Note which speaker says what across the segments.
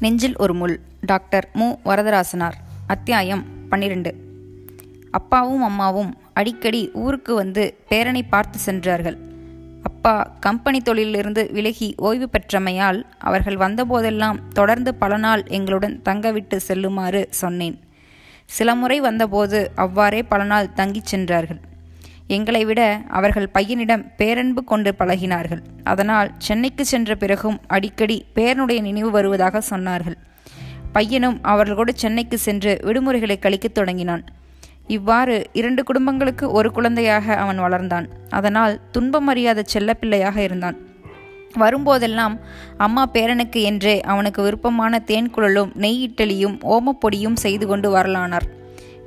Speaker 1: நெஞ்சில் ஒரு முள். டாக்டர் மு. வரதராசனார். அத்தியாயம் பன்னிரண்டு. அப்பாவும் அம்மாவும் அடிக்கடி ஊருக்கு வந்து பேரனை பார்த்து சென்றார்கள். அப்பா கம்பெனி தொழிலிலிருந்து விலகி ஓய்வு பெற்றமையால் அவர்கள் வந்தபோதெல்லாம் தொடர்ந்து பல நாள் எங்களுடன் தங்கவிட்டு செல்லுமாறு சொன்னேன். சில முறை வந்தபோது அவ்வாறே பல நாள் தங்கிச் சென்றார்கள். எங்களை விட அவர்கள் பையனிடம் பேரன்பு கொண்டு பழகினார்கள். அதனால் சென்னைக்கு சென்ற பிறகும் அடிக்கடி பேரனுடைய நினைவு வருவதாக சொன்னார்கள். பையனும் அவர்களோடு சென்னைக்கு சென்று விடுமுறைகளை கழிக்கத் தொடங்கினான். இவ்வாறு இரண்டு குடும்பங்களுக்கு ஒரு குழந்தையாக அவன் வளர்ந்தான். அதனால் துன்பம் அறியாத செல்லப்பிள்ளையாக இருந்தான். வரும்போதெல்லாம் அம்மா பேரனுக்கு என்றே அவனுக்கு விருப்பமான தேன் குழலும் நெய் இட்டலியும் ஓமப்பொடியும் செய்து கொண்டு வரலானார்.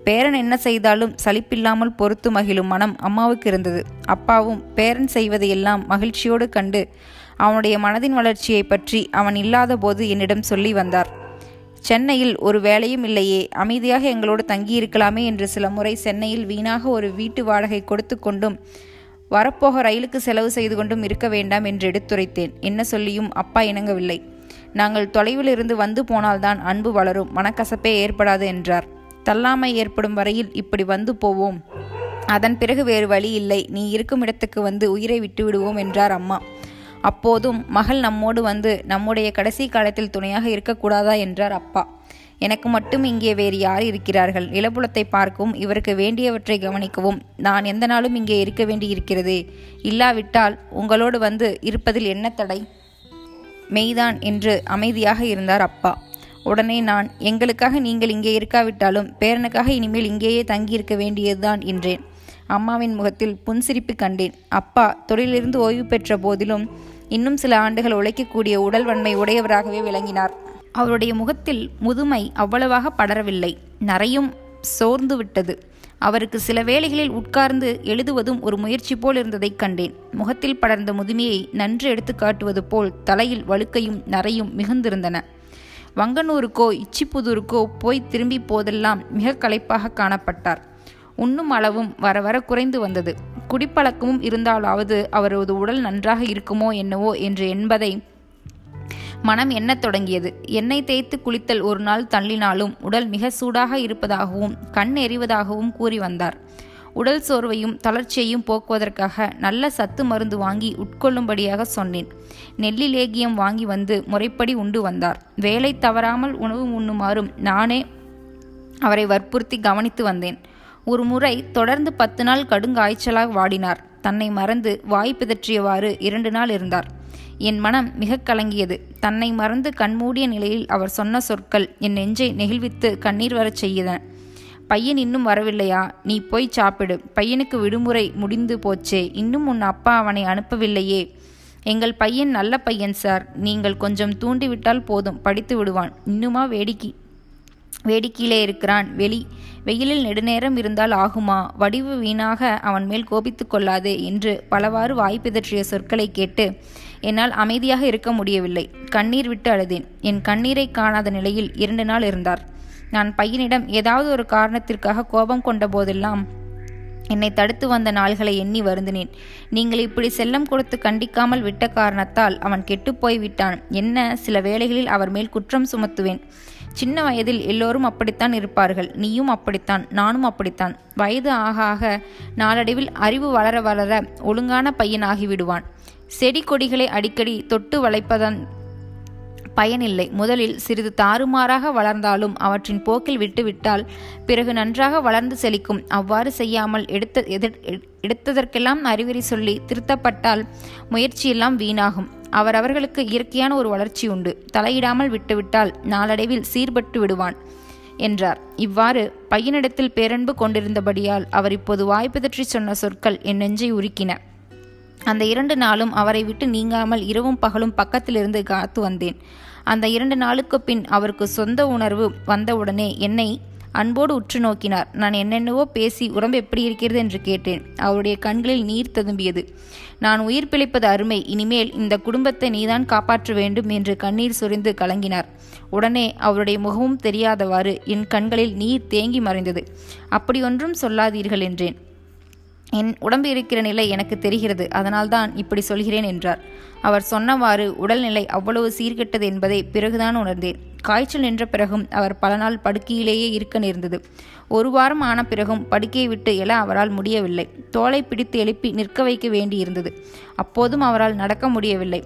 Speaker 1: பேரன் என்ன செய்தாலும் சலிப்பில்லாமல் பொறுத்து மகிழும் மனம் அம்மாவுக்கு இருந்தது. அப்பாவும் பேரன் செய்வதையெல்லாம் மகிழ்ச்சியோடு கண்டு அவனுடைய மனதின் வளர்ச்சியை பற்றி அவன் இல்லாத போது என்னிடம் சொல்லி வந்தார். சென்னையில் ஒரு வேலையும் இல்லையே அமைதியாக எங்களோடு தங்கியிருக்கலாமே என்று சில முறை சென்னையில் வீணாக ஒரு வீட்டு வாடகை கொடுத்து கொண்டும் வரப்போக ரயிலுக்கு செலவு செய்து கொண்டும் இருக்க வேண்டாம் என்று எடுத்துரைத்தேன். என்ன சொல்லியும் அப்பா இணங்கவில்லை. நாங்கள் தொலைவில் இருந்து வந்து போனால்தான் அன்பு வளரும் மனக்கசப்பே ஏற்படாது என்றார். தள்ளாமை ஏற்படும் வரையில் இப்படி வந்து போவோம். அதன் பிறகு வேறு வழி இல்லை. நீ இருக்கும் இடத்துக்கு வந்து உயிரை விட்டு விடுவோம் என்றார் அம்மா. அப்போதும் மகள் நம்மோடு வந்து நம்முடைய கடைசி காலத்தில் துணையாக இருக்கக்கூடாதா என்றார் அப்பா. எனக்கு மட்டும் இங்கே வேறு யார் இருக்கிறார்கள்? இளபுலத்தை பார்க்கவும் இவருக்கு வேண்டியவற்றை கவனிக்கவும். நான் எந்த நாளும் இங்கே இருக்க வேண்டியிருக்கிறதே. இல்லாவிட்டால் உங்களோடு வந்து இருப்பதில் என்ன தடை? மெய்தான் என்று அமைதியாக இருந்தார் அப்பா. உடனே நான் எங்களுக்காக நீங்கள் இங்கே இருக்காவிட்டாலும் பேரனுக்காக இனிமேல் இங்கேயே தங்கியிருக்க வேண்டியதுதான் என்றேன். அம்மாவின் முகத்தில் புன்சிரிப்பு கண்டேன். அப்பா தொழிலிருந்து ஓய்வு பெற்ற போதிலும் இன்னும் சில ஆண்டுகள் உழைக்கக்கூடிய உடல் வன்மை உடையவராகவே விளங்கினார். அவருடைய முகத்தில் முதுமை அவ்வளவாக படரவில்லை. நரையும் சோர்ந்து விட்டது. அவருக்கு சில வேளைகளில் உட்கார்ந்து எழுதுவதும் ஒரு முயற்சி போல் இருந்ததைக் கண்டேன். முகத்தில் படர்ந்த முதுமையை நன்று எடுத்து காட்டுவது போல் தலையில் வழுக்கையும் நரையும் மிகுந்திருந்தன. வங்கனூருக்கோ இச்சிப்புதூருக்கோ போய் திரும்பி போதெல்லாம் மிக களைப்பாக காணப்பட்டார். உண்ணும் அளவும் வர வர குறைந்து வந்தது. குடிப்பழக்கமும் இருந்தாலாவது அவரது உடல் நன்றாக இருக்குமோ என்னவோ என்று என்பதை மனம் எண்ணத் தொடங்கியது. எண்ணெய் தேய்த்து குளித்தல் ஒரு நாள் தள்ளினாலும் உடல் மிக சூடாக இருப்பதாகவும் கண் எறிவதாகவும் கூறி வந்தார். உடல் சோர்வையும் தளர்ச்சியையும் போக்குவதற்காக நல்ல சத்து மருந்து வாங்கி உட்கொள்ளும்படியாக சொன்னேன். நெல்லி லேகியம் வாங்கி வந்து முறைப்படி உண்டு வந்தார். வேலை தவறாமல் உணவு உண்ணுமாறும் நானே அவரை வற்புறுத்தி கவனித்து வந்தேன். ஒரு முறை தொடர்ந்து பத்து நாள் கடுங்காய்ச்சலாக வாடினார். தன்னை மறந்து வாய் பிதற்றியவாறு இரண்டு நாள் இருந்தார். என் மனம் மிக கலங்கியது. தன்னை மறந்து கண்மூடிய நிலையில் அவர் சொன்ன சொற்கள் என் நெஞ்சை நெகிழ்வித்து கண்ணீர் வரச் செய்தன பையன் இன்னும் வரவில்லையா? நீ போய் சாப்பிடு. பையனுக்கு விடுமுறை முடிந்து போச்சே. இன்னும் உன் அப்பா அவனை அனுப்பவில்லையே. எங்கள் பையன் நல்ல பையன் சார். நீங்கள் கொஞ்சம் தூண்டிவிட்டால் போதும். படித்து விடுவான். இன்னுமா வேடிக்கை வேடிக்கையிலே இருக்கிறான். வெளி வெயிலில் நெடுநேரம் இருந்தால் ஆகுமா? வடிவு வீணாக அவன் மேல் கோபித்து கொள்ளாதே என்று பலவாறு வாய்ப்பிதற்றிய சொற்களை கேட்டு என்னால் அமைதியாக இருக்க முடியவில்லை. கண்ணீர் விட்டு அழுதேன். என் கண்ணீரை காணாத நிலையில் இரண்டு நாள் இருந்தார். நான் பையனிடம் ஏதாவது ஒரு காரணத்திற்காக கோபம் கொண்ட போதெல்லாம் என்னை தடுத்து வந்த நாள்களை எண்ணி வருந்தினேன். நீங்கள் இப்படி செல்லம் கொடுத்து கண்டிக்காமல் விட்ட காரணத்தால் அவன் கெட்டுப்போய் விட்டான் என்ன? சில வேளைகளில் அவர் மேல் குற்றம் சுமத்துவேன். சின்ன வயதில் எல்லோரும் அப்படித்தான் இருப்பார்கள். நீயும் அப்படித்தான் நானும் அப்படித்தான். வயது ஆக ஆக நாளடைவில் அறிவு வளர வளர ஒழுங்கான பையனாகிவிடுவான். செடி கொடிகளை அடிக்கடி தொட்டு வளைப்பதன் பயனில்லை. முதலில் சிறிது தாறுமாறாக வளர்ந்தாலும் அவற்றின் போக்கில் விட்டுவிட்டால் பிறகு நன்றாக வளர்ந்து செழிக்கும். அவ்வாறு செய்யாமல் எடுத்த எதிர் எடுத்ததற்கெல்லாம் அறிவுரை சொல்லி திருத்தப்பட்டால் முயற்சியெல்லாம் வீணாகும். அவரவர்களுக்கு இயற்கையான ஒரு வளர்ச்சி உண்டு. தலையிடாமல் விட்டுவிட்டால் நாளடைவில் சீர்பட்டு விடுவான் என்றார். இவ்வாறு பையனிடத்தில் பேரன்பு கொண்டிருந்தபடியால் அவர் இப்போது வாய்ப்பிதற்றி சொன்ன சொற்கள் என் நெஞ்சை உருக்கின. அந்த இரண்டு நாளும் அவரை விட்டு நீங்காமல் இரவும் பகலும் பக்கத்திலிருந்து காத்து வந்தேன். அந்த இரண்டு நாளுக்கு பின் அவருக்கு சொந்த உணர்வு வந்தவுடனே என்னை அன்போடு உற்று நோக்கினார். நான் என்னென்னவோ பேசி உடம்பு எப்படி இருக்கிறது என்று கேட்டேன். அவருடைய கண்களில் நீர் ததும்பியது. நான் உயிர் பிழைப்பது அருமை. இனிமேல் இந்த குடும்பத்தை நீதான் காப்பாற்ற வேண்டும் என்று கண்ணீர் சொரிந்து கலங்கினார். உடனே அவருடைய முகமும் தெரியாதவாறு என் கண்களில் நீர் தேங்கி மறைந்தது. அப்படி ஒன்றும் சொல்லாதீர்கள் என்றேன். என் உடம்பு இருக்கிற நிலை எனக்கு தெரிகிறது அதனால்தான் இப்படி சொல்கிறேன் என்றார். அவர் சொன்னவாறு உடல்நிலை அவ்வளவு சீர்கெட்டது என்பதை பிறகுதான் உணர்ந்தேன். காய்ச்சல் நின்ற பிறகும் அவர் பல நாள் படுக்கையிலேயே இருக்க நேர்ந்தது. ஒரு வாரம் ஆன பிறகும் படுக்கையை விட்டு எழ அவரால் முடியவில்லை. தோலை பிடித்து எழுப்பி நிற்க வைக்க வேண்டியிருந்தது. அப்போதும் அவரால் நடக்க முடியவில்லை.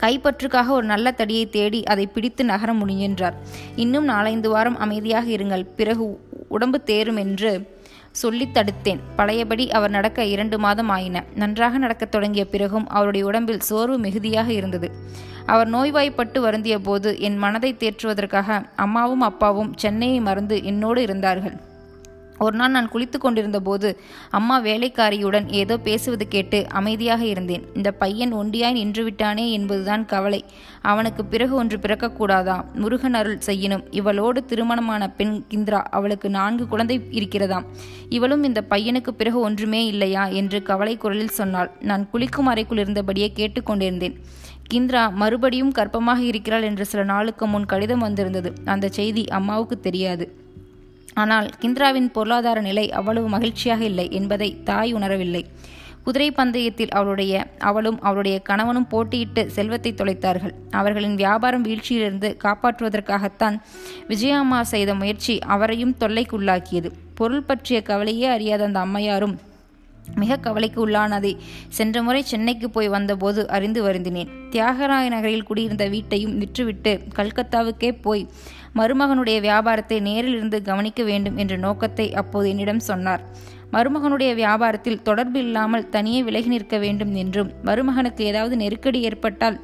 Speaker 1: கைப்பற்றுக்காக ஒரு நல்ல தடியை தேடி அதை பிடித்து நகர முயன்றார் இன்னும் நாலைந்து வாரம் அமைதியாக இருங்கள் பிறகு உடம்பு தேரும் என்று சொல்லி தடுத்தேன். பழையபடி அவர் நடக்க இரண்டு மாதம் ஆயின. நன்றாக நடக்கத் தொடங்கிய பிறகும் அவருடைய உடம்பில் சோர்வு மிகுதியாக இருந்தது. அவர் நோய்வாய்ப்பட்டு வருந்திய போது என் மனதை தேற்றுவதற்காக அம்மாவும் அப்பாவும் சென்னையை மறந்து என்னோடு இருந்தார்கள். ஒரு நாள் நான் குளித்து கொண்டிருந்த போது அம்மா வேலைக்காரியுடன் ஏதோ பேசுவது கேட்டு அமைதியாக இருந்தேன். இந்த பையன் ஒண்டியாய் நின்றுவிட்டானே என்பதுதான் கவலை. அவனுக்கு பிறகு ஒன்று பிறக்கக்கூடாதா? முருகன் அருள் செய்யணும் இவளோடு திருமணமான பெண் கிந்திரா அவளுக்கு நான்கு குழந்தை இருக்கிறதாம். இவளும் இந்த பையனுக்கு பிறகு ஒன்றுமே இல்லையா? என்று கவலை குரலில் சொன்னாள். நான் குளிக்கும் அறைக்குள் இருந்தபடியே கேட்டுக்கொண்டிருந்தேன் கிந்திரா மறுபடியும் கர்ப்பமாக இருக்கிறாள் என்று சில நாளுக்கு முன் கடிதம் வந்திருந்தது. அந்த செய்தி அம்மாவுக்கு தெரியாது. ஆனால் கிந்திராவின் பொருளாதார நிலை அவ்வளவு மகிழ்ச்சியாக இல்லை என்பதை தாய் உணரவில்லை. குதிரை பந்தயத்தில் அவளுடைய அவளும் அவளுடைய கணவனும் போட்டியிட்டு செல்வத்தை தொலைத்தார்கள். அவர்களின் வியாபாரம் வீழ்ச்சியிலிருந்து காப்பாற்றுவதற்காகத்தான் விஜயாம்மா செய்த முயற்சி அவரையும் தொல்லைக்குள்ளாக்கியது. பொருள் பற்றிய கவலையே அறியாத அந்த அம்மையாரும் மிக கவலைக்கு உள்ளானதை சென்ற முறை சென்னைக்கு போய் வந்தபோது அறிந்து வருந்தினேன். தியாகராய நகரில் குடியிருந்த வீட்டையும் விற்றுவிட்டு கல்கத்தாவுக்கே போய் மருமகனுடைய வியாபாரத்தை நேரில் இருந்து கவனிக்க வேண்டும் என்ற நோக்கத்தை அப்போது என்னிடம் சொன்னார். மருமகனுடைய வியாபாரத்தில் தொடர்பு இல்லாமல் தனியே விலகி நிற்க வேண்டும் என்றும் மருமகனுக்கு ஏதாவது நெருக்கடி ஏற்பட்டால்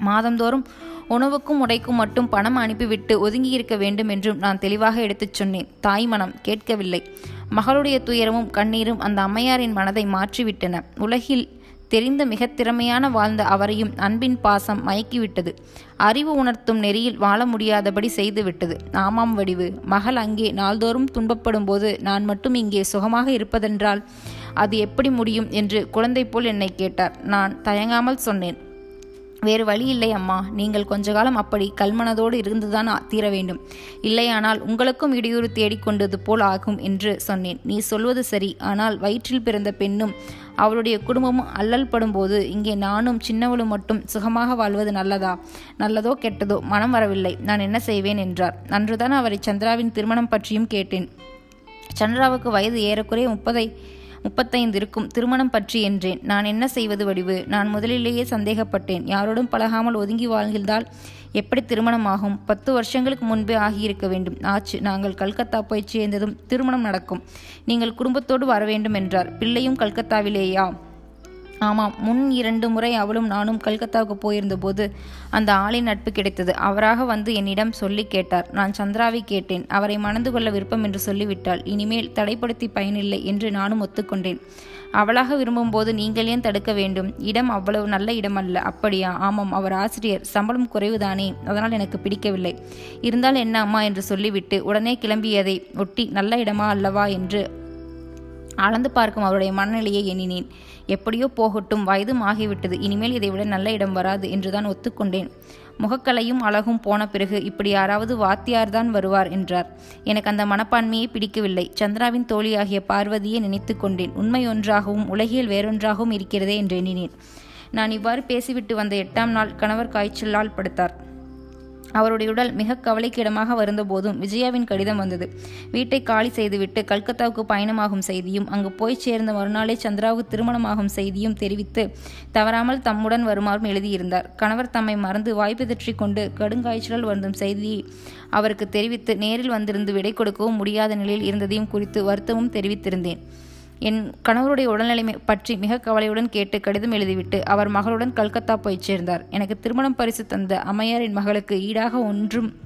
Speaker 1: மாதந்தோறும் உணவுக்கும் உடைக்கும் மட்டும் பணம் அனுப்பிவிட்டு ஒதுங்கியிருக்க வேண்டும் என்றும் நான் தெளிவாக எடுத்துச் சொன்னேன். தாய் மனம் கேட்கவில்லை. மகளுடைய துயரமும் கண்ணீரும் அந்த அம்மையாரின் மனதை மாற்றிவிட்டன. உலகில் தெரிந்த மிக திறமையான வாழ்ந்த அவரையும் அன்பின் பாசம் மயக்கிவிட்டது. அறிவு உணர்த்தும் நெறியில் வாழ முடியாதபடி செய்துவிட்டது. ஆமாம் வடிவு. மகள் அங்கே நாள்தோறும் துன்பப்படும் போது நான் மட்டும் இங்கே சுகமாக இருப்பதென்றால் அது எப்படி முடியும் என்று குழந்தை போல் என்னை கேட்டார். நான் தயங்காமல் சொன்னேன். வேறு வழி இல்லை அம்மா. நீங்கள் கொஞ்ச காலம் அப்படி கல்மனதோடு இருந்துதான் தீர வேண்டும். இல்லையானால் உங்களுக்கும் இடையூறு தேடிக்கொண்டது போல் ஆகும் என்று சொன்னேன். நீ சொல்வது சரி. ஆனால் வயிற்றில் பிறந்த பெண்ணும் அவளுடைய குடும்பமும் அல்லல் படும்போது இங்கே நானும் சின்னவளும் மட்டும் சுகமாக வாழ்வது நல்லதா? நல்லதோ கெட்டதோ மனம் வரவில்லை. நான் என்ன செய்வேன் என்றார். அன்றுதான் அவரை சந்திராவின் திருமணம் பற்றியும் கேட்டேன். சந்திராவுக்கு வயது ஏறக்குறைய முப்பதை முப்பத்தைந்து இருக்கும். திருமணம் பற்றி என்றேன். நான் என்ன செய்வது வடிவு? நான் முதலிலேயே சந்தேகப்பட்டேன். யாரோடும் பழகாமல் ஒதுங்கி வாழ்ந்தால் எப்படி திருமணமாகும்? பத்து வருஷங்களுக்கு முன்பே ஆகியிருக்க வேண்டும். ஆச்சு. நாங்கள் கல்கத்தா போய் சேர்ந்ததும் திருமணம் நடக்கும். நீங்கள் குடும்பத்தோடு வர வேண்டும் என்றார். பிள்ளையும் கல்கத்தாவிலேயா? ஆமாம் முன் இரண்டு முறை அவளும் நானும் கல்கத்தாவுக்கு போயிருந்தபோது அந்த ஆளின் நட்பு கிடைத்தது. அவராக வந்து என்னிடம் சொல்லி கேட்டார். நான் சந்திராவை கேட்டேன். அவரை மணந்து கொள்ள விருப்பம் என்று சொல்லிவிட்டாள். இனிமேல் தடைப்படுத்தி பயனில்லை என்று நானும் ஒத்துக்கொண்டேன். அவளாக விரும்பும்போது நீங்கள் ஏன் தடுக்க வேண்டும்? இடம் அவ்வளவு நல்ல இடம் அல்ல அப்படியா? ஆமாம் அவர் ஆசிரியர். சம்பளம் குறைவுதானே? அதனால் எனக்கு பிடிக்கவில்லை. இருந்தால் என்ன அம்மா என்று சொல்லிவிட்டு உடனே கிளம்பியதை ஒட்டி நல்ல இடமா அல்லவா என்று அளந்து பார்க்கும் அவருடைய மனநிலையை எண்ணினேன். எப்படியோ போகட்டும் வயதும் ஆகிவிட்டது. இனிமேல் இதைவிட நல்ல இடம் வராது என்றுதான் ஒத்துக்கொண்டேன். முகக்கலையும் அழகும் போன பிறகு இப்படி யாராவது வாத்தியார்தான் வருவார் என்றார். எனக்கு அந்த மனப்பான்மையை பிடிக்கவில்லை. சந்திராவின் தோழியாகிய பார்வதியை நினைத்து கொண்டேன். உண்மை ஒன்றாகவும் உலகில் வேறொன்றாகவும் இருக்கிறதே என்று எண்ணினேன். நான் இவ்வாறு பேசிவிட்டு வந்த எட்டாம் நாள் கணவர் காய்ச்சலால் படுத்தார். அவருடைய உடல் மிக கவலைக்கிடமாக வருந்தபோதும் விஜயாவின் கடிதம் வந்தது. வீட்டை காலி செய்துவிட்டு கல்கத்தாவுக்கு பயணமாகும் செய்தியும் அங்கு போய் சேர்ந்த மறுநாளே சந்திராவுக்கு திருமணமாகும் செய்தியும் தெரிவித்து தவறாமல் தம்முடன் வருமாறும் எழுதியிருந்தார். கணவர் தம்மை மறந்து வாய்ப்பு தெற்றிக் கொண்டு கடுங்காய்ச்சலால் வந்தும் செய்தியை அவருக்கு தெரிவித்து நேரில் வந்திருந்து விடை கொடுக்கவும் முடியாத நிலையில் இருந்ததையும் குறித்து வருத்தமும் தெரிவித்திருந்தேன். என் கணவருடைய உடல்நிலை பற்றி மிக கவலையுடன் கேட்டு கடிதம் எழுதிவிட்டு அவர் மகளுடன் கல்கத்தா போய் சேர்ந்தார். எனக்கு திருமணம் பரிசு தந்த அம்மையாரின் மகளுக்கு ஈடாக ஒன்றும்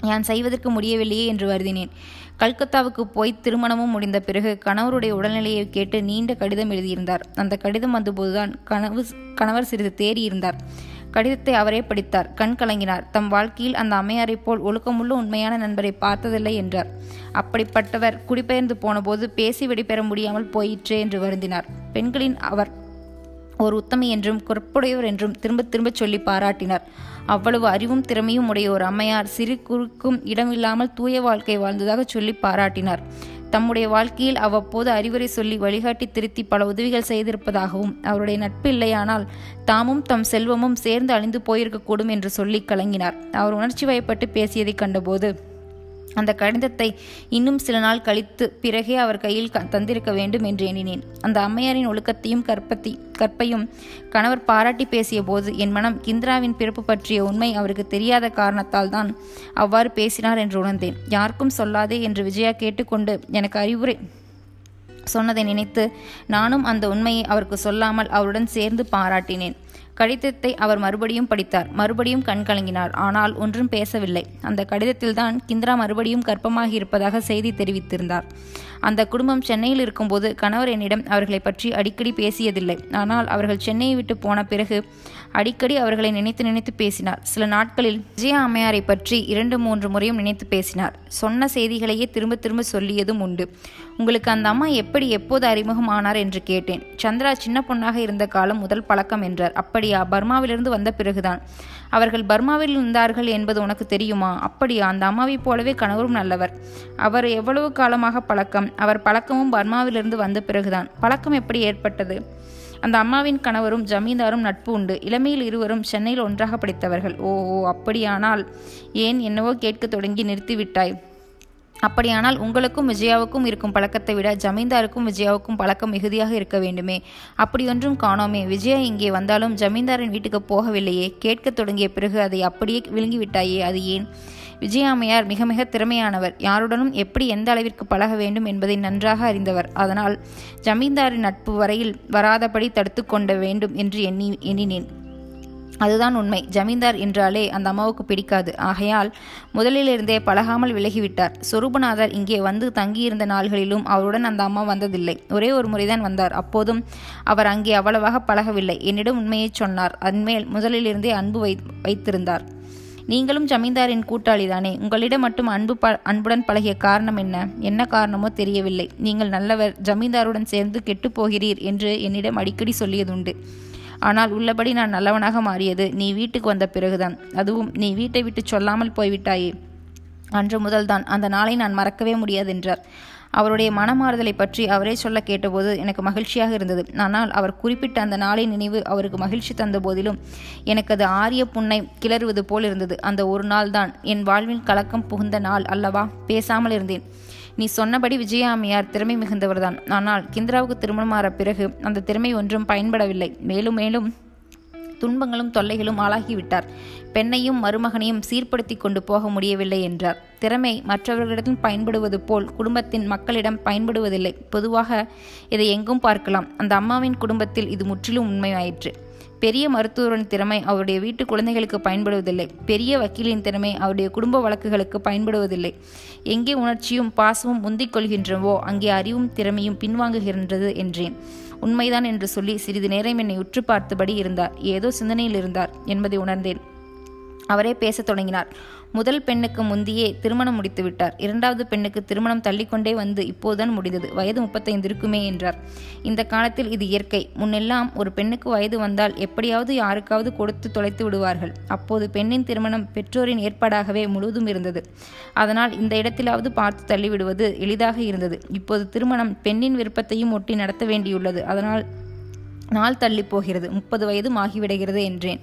Speaker 1: நான் செய்வதற்கு முடியவில்லையே என்று வருதினேன் கல்கத்தாவுக்கு போய் திருமணமும் முடிந்த பிறகு கணவருடைய உடல்நிலையை கேட்டு நீண்ட கடிதம் எழுதியிருந்தார். அந்த கடிதம் வந்தபோதுதான் கனவு கணவர் சிறிது தேறியிருந்தார். கடிதத்தை அவரே படித்தார். கண் கலங்கினார். தம் வாழ்க்கையில் அந்த அம்மையாரைப் போல் ஒழுக்கமுள்ள உண்மையான நண்பரை பார்த்ததில்லை என்றார். அப்படிப்பட்டவர் குடிபெயர்ந்து போனபோது பேசி வெடிபெற முடியாமல் போயிற்றே என்று வருந்தினார். பெண்களின் அவர் ஒரு உத்தமி என்றும் குறிப்புடையவர் என்றும் திரும்ப திரும்ப சொல்லி பாராட்டினார். அவ்வளவு அறிவும் திறமையும் உடைய ஒரு அம்மையார் சிறு குறுக்கும் இடமில்லாமல் தூய வாழ்க்கை வாழ்ந்ததாக சொல்லி பாராட்டினார். தம்முடைய வாழ்க்கையில் அவ்வப்போது அறிவுரை சொல்லி வழிகாட்டி திருத்தி பல உதவிகள் செய்திருப்பதாகவும் அவருடைய நட்பு இல்லையானால் தாமும் தம் செல்வமும் சேர்ந்து அழிந்து போயிருக்கக்கூடும் என்று சொல்லி கலங்கினார். அவர் உணர்ச்சி வயப்பட்டு பேசியதைக் கண்டபோது அந்த கடிதத்தை இன்னும் சில நாள் கழித்து பிறகே அவர் கையில் தந்திருக்க வேண்டும் என்று எண்ணினேன். அந்த அம்மையாரின் ஒழுக்கத்தையும் கற்பத்தி கற்பையும் கணவர் பாராட்டி பேசிய போது என் மனம் கிந்திராவின் பிறப்பு பற்றிய உண்மை அவருக்கு தெரியாத காரணத்தால் தான் அவ்வாறு பேசினார் என்று உணர்ந்தேன். யாருக்கும் சொல்லாதே என்று விஜயா கேட்டுக்கொண்டு எனக்கு அறிவுரை சொன்னதை நினைத்து நானும் அந்த உண்மையை அவருக்கு சொல்லாமல் அவருடன் சேர்ந்து பாராட்டினேன். கடிதத்தை அவர் மறுபடியும் படித்தார். மறுபடியும் கண் கலங்கினார். ஆனால் ஒன்றும் பேசவில்லை. அந்த கடிதத்தில்தான் கிந்திரா மறுபடியும் கர்ப்பமாகி இருப்பதாக செய்தி தெரிவித்திருந்தார். அந்த குடும்பம் சென்னையில் இருக்கும்போது கணவர் என்னிடம் அவர்களை பற்றி அடிக்கடி பேசியதில்லை. ஆனால் அவர்கள் சென்னையை விட்டு போன பிறகு அடிக்கடி அவர்களை நினைத்து நினைத்து பேசினார். சில நாட்களில் விஜயா அம்மையாரை பற்றி இரண்டு மூன்று முறையும் நினைத்து பேசினார். சொன்ன செய்திகளையே திரும்ப திரும்ப சொல்லியதும் உண்டு. உங்களுக்கு அந்த அம்மா எப்படி எப்போது அறிமுகம் ஆனார் என்று கேட்டேன். சந்திரா சின்ன பொண்ணாக இருந்த காலம் முதல் பழக்கம் என்றார். அப்படியா பர்மாவிலிருந்து வந்த பிறகுதான். அவர்கள் பர்மாவில் இருந்தார்கள் என்பது உனக்கு தெரியுமா? அப்படியா அந்த அம்மாவைப் போலவே கணவரும் நல்லவர். அவர் எவ்வளவு காலமாக பழக்கம்? அவர் பழக்கமும் பர்மாவிலிருந்து வந்த பிறகுதான். பழக்கம் எப்படி ஏற்பட்டது? அந்த அம்மாவின் கணவரும் ஜமீன்தாரும் நட்பு உண்டு. இளமையில் இருவரும் சென்னையில் ஒன்றாக படித்தவர்கள். ஓ ஓ அப்படியானால் ஏன் என்னவோ கேட்க தொடங்கி நிறுத்திவிட்டாய்? அப்படியானால் உங்களுக்கும் விஜயாவுக்கும் இருக்கும் பழக்கத்தை விட ஜமீன்தாருக்கும் விஜயாவுக்கும் பழக்கம் மிகுதியாக இருக்க வேண்டுமே. அப்படியொன்றும் காணோமே. விஜயா இங்கே வந்தாலும் ஜமீன்தாரின் வீட்டுக்கு போகவில்லையே. கேட்கத் தொடங்கிய பிறகு அதை அப்படியே விழுங்கிவிட்டாயே. அது ஏன்? விஜயாமையார் மிக மிக திறமையானவர். யாருடனும் எப்படி எந்த அளவிற்கு பழக வேண்டும் என்பதை நன்றாக அறிந்தவர். அதனால் ஜமீன்தாரின் நட்பு வரையில் வராதபடி தடுத்து கொண்ட வேண்டும் என்று எண்ணி எண்ணினேன். அதுதான் உண்மை. ஜமீன்தார் என்றாலே அந்த அம்மாவுக்கு பிடிக்காது. ஆகையால் முதலிலிருந்தே பழகாமல் விலகிவிட்டார். சொரூபநாதர் இங்கே வந்து தங்கியிருந்த நாள்களிலும் அவருடன் அந்த அம்மா வந்ததில்லை. ஒரே ஒரு முறைதான் வந்தார். அப்போதும் அவர் அங்கே அவ்வளவாக பழகவில்லை. என்னிடம் உண்மையை சொன்னார். அன்மேல் முதலிலிருந்தே அன்பு வை வைத்திருந்தார். நீங்களும் ஜமீன்தாரின் கூட்டாளிதானே. உங்களிடம் மட்டும் அன்பு ப அன்புடன் பழகிய காரணம் என்ன? என்ன காரணமோ தெரியவில்லை. நீங்கள் நல்லவர் ஜமீன்தாருடன் சேர்ந்து கெட்டுப்போகிறீர் என்று என்னிடம் அடிக்கடி சொல்லியதுண்டு. ஆனால் உள்ளபடி நான் நல்லவனாக மாறியது நீ வீட்டுக்கு வந்த பிறகுதான். அதுவும் நீ வீட்டை விட்டு சொல்லாமல் போய்விட்டாயே. அன்று முதல்தான். அந்த நாளை நான் மறக்கவே முடியாது என்றார் அவருடைய மனமாறுதலை பற்றி அவரே சொல்ல கேட்டபோது எனக்கு மகிழ்ச்சியாக இருந்தது. ஆனால் அவர் குறிப்பிட்ட அந்த நாளின் நினைவு அவருக்கு மகிழ்ச்சி தந்த போதிலும் எனக்கு அது ஆரிய புண்ணை கிளறுவது போல் இருந்தது. அந்த ஒரு நாள் தான் என் வாழ்வில் கலக்கம் புகுந்த நாள் அல்லவா? பேசாமல் இருந்தேன். நீ சொன்னபடி விஜயாமியார் திறமை மிகுந்தவர்தான். ஆனால் கிந்திராவுக்கு திருமணமாற பிறகு அந்த திறமை ஒன்றும் பயன்படவில்லை. மேலும் மேலும் துன்பங்களும் தொல்லைகளும் ஆளாகிவிட்டார். பெண்ணையும் மருமகனையும் சீர்படுத்தி கொண்டு போக முடியவில்லை என்றார். திறமை மற்றவர்களிடம் பயன்படுவது போல் குடும்பத்தின் மக்களிடம் பயன்படுவதில்லை. பொதுவாக இதை எங்கும் பார்க்கலாம். அந்த அம்மாவின் குடும்பத்தில் இது முற்றிலும் உண்மையாயிற்று. பெரிய மருத்துவரின் திறமை அவருடைய வீட்டு குழந்தைகளுக்கு பயன்படுவதில்லை. பெரிய வக்கீலின் திறமை அவருடைய குடும்ப வழக்குகளுக்கு பயன்படுவதில்லை. எங்கே உணர்ச்சியும் பாசமும் முந்திக் கொள்கின்றவோ அங்கே அறிவும் திறமையும் பின்வாங்குகின்றது என்றேன். உண்மைதான் என்று சொல்லி சிறிது நேரம் என்னை உற்று பார்த்தபடி இருந்தார். ஏதோ சிந்தனையில் இருந்தார் என்பதை உணர்ந்தேன். அவரே பேசத் தொடங்கினார். முதல் பெண்ணுக்கு முந்தியே திருமணம் முடித்துவிட்டார். இரண்டாவது பெண்ணுக்கு திருமணம் தள்ளிக்கொண்டே வந்து இப்போதுதான் முடிந்தது. வயது முப்பத்தைந்து இருக்குமே என்றார். இந்த காலத்தில் இது இயற்கை. முன்னெல்லாம் ஒரு பெண்ணுக்கு வயது வந்தால் எப்படியாவது யாருக்காவது கொடுத்து தொலைத்து விடுவார்கள். அப்போது பெண்ணின் திருமணம் பெற்றோரின் ஏற்பாடாகவே முழுவதும் இருந்தது. அதனால் இந்த இடத்திலாவது பார்த்து தள்ளிவிடுவது எளிதாக இருந்தது. இப்போது திருமணம் பெண்ணின் விருப்பத்தையும் ஒட்டி நடத்த வேண்டியுள்ளது. அதனால் நாள் தள்ளி போகிறது. முப்பது வயதும் ஆகிவிடுகிறது என்றேன்.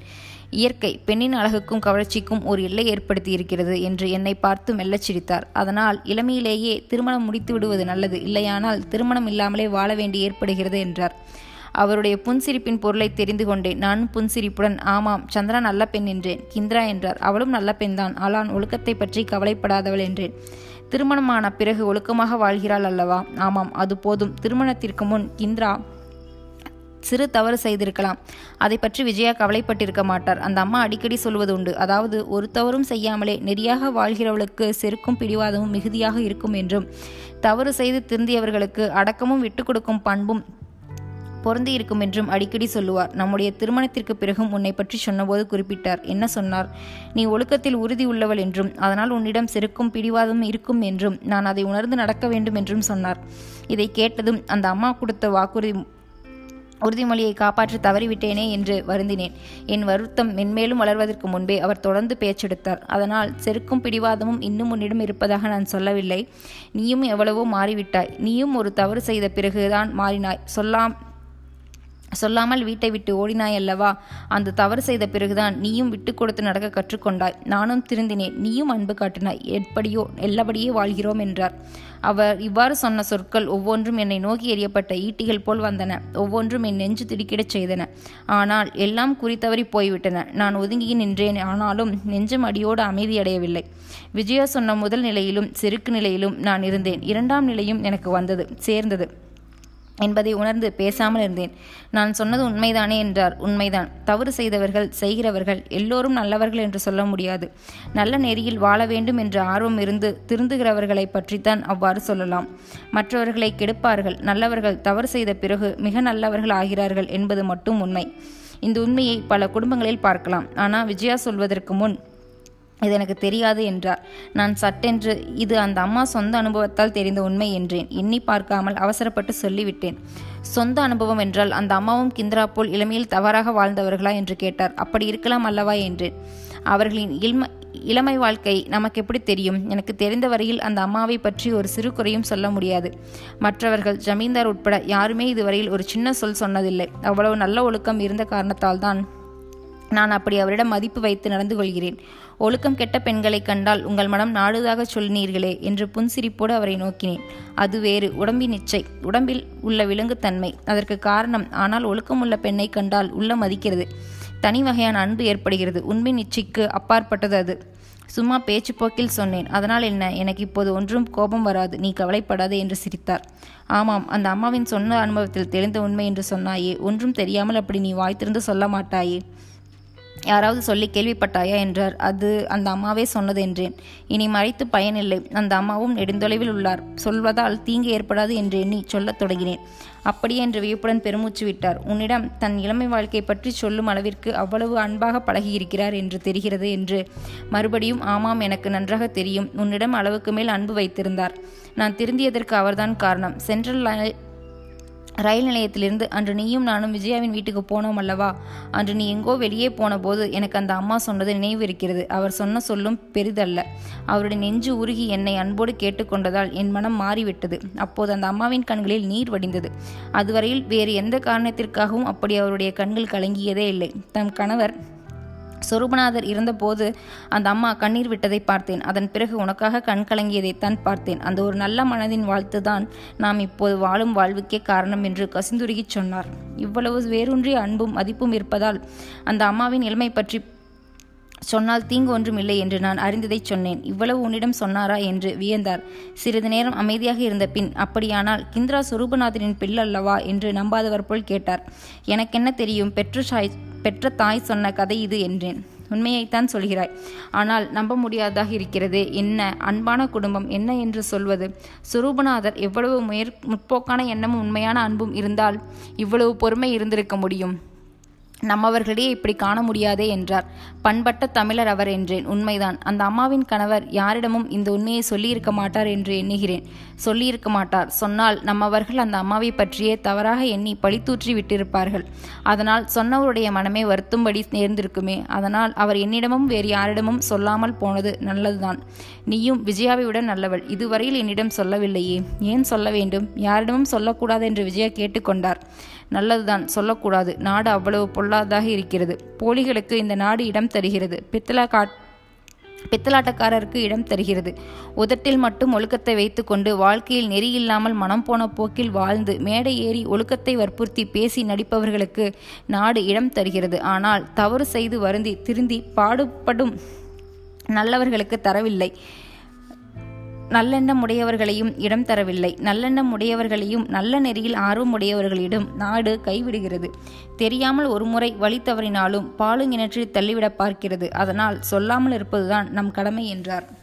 Speaker 1: இயற்கை பெண்ணின் அழகுக்கும் கவர்ச்சிக்கும் ஒரு எல்லை ஏற்படுத்தி இருக்கிறது என்று என்னை பார்த்து மெல்லச் சிரித்தார். அதனால் இளமையிலேயே திருமணம் முடித்து விடுவது நல்லது இல்லையானால் திருமணம் இல்லாமலே வாழ வேண்டி ஏற்படுகிறது என்றார். அவருடைய புன்சிரிப்பின் பொருளை தெரிந்து கொண்டேன் நானும் புன்சிரிப்புடன் ஆமாம் சந்திரா நல்ல பெண் என்றேன் கிந்திரா என்றார். அவளும் நல்ல பெண்தான் ஆளான் ஒழுக்கத்தை பற்றி கவலைப்படாதவள் என்றேன். திருமணமான பிறகு ஒழுக்கமாக வாழ்கிறாள் அல்லவா? ஆமாம் அது போதும். திருமணத்திற்கு முன் கிந்திரா சிறு தவறு செய்திருக்கலாம். அதை பற்றி விஜயா கவலைப்பட்டிருக்க மாட்டார். அந்த அம்மா அடிக்கடி சொல்வது உண்டு அதாவது ஒரு தவறும் செய்யாமலே நெறியாக வாழ்கிறவளுக்கு செருக்கும் பிடிவாதமும் மிகுதியாக இருக்கும் என்றும் தவறு செய்து திருந்தியவர்களுக்கு அடக்கமும் விட்டுக் கொடுக்கும் பண்பும் பொருந்தி இருக்கும் என்றும் அடிக்கடி சொல்லுவார். நம்முடைய திருமணத்திற்கு பிறகும் உன்னை பற்றி சொன்னபோது குறிப்பிட்டார். என்ன சொன்னார்? நீ ஒழுக்கத்தில் உறுதி உள்ளவள் என்றும் அதனால் உன்னிடம் செருக்கும் பிடிவாதம் இருக்கும் என்றும் நான் அதை உணர்ந்து நடக்க வேண்டும் என்றும் சொன்னார். இதை கேட்டதும் அந்த அம்மா கொடுத்த வாக்குறுதி உறுதிமொழியை காப்பாற்ற தவறிவிட்டேனே என்று வருந்தினேன். என் வருத்தம் மென்மேலும் வளர்வதற்கு முன்பே அவர் தொடர்ந்து பேச்செடுத்தார். அதனால் செருக்கும் பிடிவாதமும் இன்னும் உன்னிடம் இருப்பதாக நான் சொல்லவில்லை. நீயும் எவ்வளவோ மாறிவிட்டாய். நீயும் ஒரு தவறு செய்த பிறகுதான் மாறினாய். சொல்லாம் சொல்லாமல் வீட்டை விட்டு ஓடினாய் அல்லவா அந்த தவறு செய்த பிறகுதான் நீயும் விட்டு கொடுத்து நடக்க கற்றுக்கொண்டாய். நானும் திருந்தினேன். நீயும் அன்பு காட்டினாய். எப்படியோ எல்லாபடியே வாழ்கிறோம் என்றார். அவர் இவ்வாறு சொன்ன சொற்கள் ஒவ்வொன்றும் என்னை நோக்கி எறியப்பட்ட ஈட்டிகள் போல் வந்தன. ஒவ்வொன்றும் என் நெஞ்சு திடுக்கிடச் செய்தன. ஆனால் எல்லாம் குறித்தவறி போய்விட்டன. நான் ஒதுங்கி நின்றேன். ஆனாலும் நெஞ்சம் அடியோடு அமைதியடையவில்லை விஜயா சொன்ன முதல் நிலையிலும் செருக்கு நிலையிலும் நான் இருந்தேன். இரண்டாம் நிலையும் எனக்கு வந்தது சேர்ந்தது. என்பதை உணர்ந்து பேசாமல் இருந்தேன். நான் சொன்னது உண்மைதானே என்றார். உண்மைதான். தவறு செய்தவர்கள் செய்கிறவர்கள் எல்லோரும் நல்லவர்கள் என்று சொல்ல முடியாது. நல்ல நெறியில் வாழ வேண்டும் என்ற ஆர்வம் இருந்து திருந்துகிறவர்களை பற்றித்தான் அவ்வாறு சொல்லலாம். மற்றவர்களை கெடுப்பார்கள். நல்லவர்கள் தவறு செய்த பிறகு மிக நல்லவர்கள் ஆகிறார்கள் என்பது மட்டும் உண்மை. இந்த உண்மையை பல குடும்பங்களில் பார்க்கலாம். ஆனால் விஜயா சொல்வதற்கு முன் இது எனக்கு தெரியாது என்றார். நான் சட்டென்று இது அந்த அம்மா சொந்த அனுபவத்தால் தெரிந்த உண்மை என்றேன். எண்ணி பார்க்காமல் அவசரப்பட்டு சொல்லிவிட்டேன். சொந்த அனுபவம் என்றால் அந்த அம்மாவும் கிந்திரா போல் இளமையில் தவறாக வாழ்ந்தவர்களா என்று கேட்டார். அப்படி இருக்கலாம் அல்லவா என்றேன் அவர்களின் இல்ம இளமை வாழ்க்கை நமக்கு எப்படி தெரியும்? எனக்கு தெரிந்த வரையில் அந்த அம்மாவை பற்றி ஒரு சிறு குறையும் சொல்ல முடியாது. மற்றவர்கள் ஜமீன்தார் உட்பட யாருமே இதுவரையில் ஒரு சின்ன சொல் சொன்னதில்லை. அவ்வளவு நல்ல ஒழுக்கம் இருந்த காரணத்தால் தான் நான் அப்படி அவரிடம் மதிப்பு வைத்து நடந்து கொள்கிறேன். ஒழுக்கம் கெட்ட பெண்களை கண்டால் உங்கள் மனம் நாடுதாக சொல்லினீர்களே என்று புன்சிரிப்போடு அவரை நோக்கினேன். அது வேறு. உடம்பின் இச்சை உடம்பில் உள்ள விலங்குத்தன்மை அதற்கு காரணம் ஆனால் ஒழுக்கமுள்ள பெண்ணை கண்டால் உள்ள மதிக்கிறது. தனி வகையான அன்பு ஏற்படுகிறது. உண்மை இச்சைக்கு அப்பாற்பட்டது அது. சும்மா பேச்சு போக்கில் சொன்னேன். அதனால் என்ன? எனக்கு இப்போது ஒன்றும் கோபம் வராது. நீ கவலைப்படாதே என்று சிரித்தார். ஆமாம் அந்த அம்மாவின் சொன்ன அனுபவத்தில் தெரிந்த உண்மை என்று சொன்னாயே. ஒன்றும் தெரியாமல் அப்படி நீ வாய்த்திருந்து சொல்ல மாட்டாயே. யாராவது சொல்லி கேள்விப்பட்டாயா என்றார். அது அந்த அம்மாவே சொன்னது என்றேன். இனி மறைத்து பயனில்லை. அந்த அம்மாவும் நெடுந்தொலைவில் உள்ளார். சொல்வதால் தீங்கு ஏற்படாது என்று எண்ணி சொல்லத் தொடங்கினேன். அப்படியே என்று வியப்புடன் பெருமூச்சு விட்டார். உன்னிடம் தன் இளமை வாழ்க்கை பற்றி சொல்லும் அளவிற்கு அவ்வளவு அன்பாக பழகியிருக்கிறார் என்று தெரிகிறது என்று மறுபடியும் ஆமாம் எனக்கு நன்றாக தெரியும். உன்னிடம் அளவுக்கு மேல் அன்பு வைத்திருந்தார். நான் திருந்தியதற்கு அவர்தான் காரணம். சென்ட்ரல் ரயில் நிலையத்திலிருந்து அன்று நீயும் நானும் விஜயாவின் வீட்டுக்கு போனோம் அல்லவா? அன்று நீ எங்கோ வெளியே போனபோது எனக்கு அந்த அம்மா சொன்னது நினைவு இருக்கிறது. அவர் சொன்ன சொல்லும் பெரிதல்ல. அவருடைய நெஞ்சு உருகி என்னை அன்போடு கேட்டுக்கொண்டதால் என் மனம் மாறிவிட்டது. அப்போது அந்த அம்மாவின் கண்களில் நீர் வடிந்தது. அதுவரையில் வேறு எந்த காரணத்திற்காகவும் அப்படி அவருடைய கண்கள் கலங்கியதே இல்லை. தம் கணவர் சொரூபநாதர் இருந்தபோது அந்த அம்மா கண்ணீர் விட்டதை பார்த்தேன். அதன் பிறகு உனக்காக கண் கலங்கியதைத்தான் பார்த்தேன். அந்த ஒரு நல்ல மனதின் வாழ்த்து தான் நாம் இப்போது வாழும் வாழ்வுக்கே காரணம் என்று கசிந்துருகிச் சொன்னார். இவ்வளவு வேரூன்றிய அன்பும் மதிப்பும் இருப்பதால் அந்த அம்மாவின் இளமை பற்றி சொன்னால் தீங்கு ஒன்றும் இல்லை என்று நான் அறிந்ததை சொன்னேன். இவ்வளவு உன்னிடம் சொன்னாரா என்று வியந்தார். சிறிது நேரம் அமைதியாக இருந்த பின் அப்படியானால் கிந்திரா சுரூபநாதனின் பிள்ளல்லவா என்று நம்பாதவர் போல் கேட்டார். எனக்கென்ன தெரியும்? பெற்ற சாய் பெற்ற தாய் சொன்ன கதை இது என்றேன். உண்மையைத்தான் சொல்கிறாய். ஆனால் நம்ப முடியாததாக இருக்கிறது. என்ன? அன்பான குடும்பம் என்ன என்று சொல்வது? சுரூபநாதர் எவ்வளவு முயற் முற்போக்கான எண்ணமும் உண்மையான அன்பும் இருந்தால் இவ்வளவு பொறுமை இருந்திருக்க முடியும். நம்மவர்களிடையே இப்படி காண முடியாதே என்றார். பண்பட்ட தமிழர் அவர் என்றேன். உண்மைதான். அந்த அம்மாவின் கணவர் யாரிடமும் இந்த உண்மையை சொல்லியிருக்க மாட்டார் என்று எண்ணுகிறேன். சொல்லியிருக்க மாட்டார். சொன்னால் நம்மவர்கள் அந்த அம்மாவை பற்றியே தவறாக எண்ணி பழித்தூற்றி விட்டிருப்பார்கள். அதனால் சொன்னவருடைய மனமே வருத்தும்படி நேர்ந்திருக்குமே. அதனால் அவர் என்னிடமும் வேறு யாரிடமும் சொல்லாமல் போனது நல்லதுதான். நீயும் விஜயாவை விட நல்லவள். இதுவரையில் என்னிடம் சொல்லவில்லையே. ஏன் சொல்ல வேண்டும்? யாரிடமும் சொல்லக்கூடாது என்று விஜயா கேட்டுக்கொண்டார். நல்லதுதான் சொல்லக்கூடாது. நாடு அவ்வளவு பொல்லாததாக இருக்கிறது. போலிகளுக்கு இந்த நாடு இடம் தருகிறது. பித்தளா காட் பித்தலாட்டக்காரருக்கு இடம் தருகிறது. உதட்டில் மட்டும் ஒழுக்கத்தை வைத்துக்கொண்டு வாழ்க்கையில் நெறி இல்லாமல் மனம் போன போக்கில் வாழ்ந்து மேடை ஏறி ஒழுக்கத்தை வற்புறுத்தி பேசி நடிப்பவர்களுக்கு நாடு இடம் தருகிறது. ஆனால் தவறு செய்து வருந்தி திருந்தி பாடுபடும் நல்லவர்களுக்கு தரவில்லை. நல்லெண்ணம் உடையவர்களையும் இடம் தரவில்லை. நல்லெண்ணம் உடையவர்களையும் நல்ல நெறியில் ஆர்வம் உடையவர்களிடம் நாடு கைவிடுகிறது. தெரியாமல் ஒருமுறை வழி தவறினாலும் பாலுங்கிணற்றில் தள்ளிவிட பார்க்கிறது. அதனால் சொல்லாமல் இருப்பதுதான் நம் கடமை என்றார்.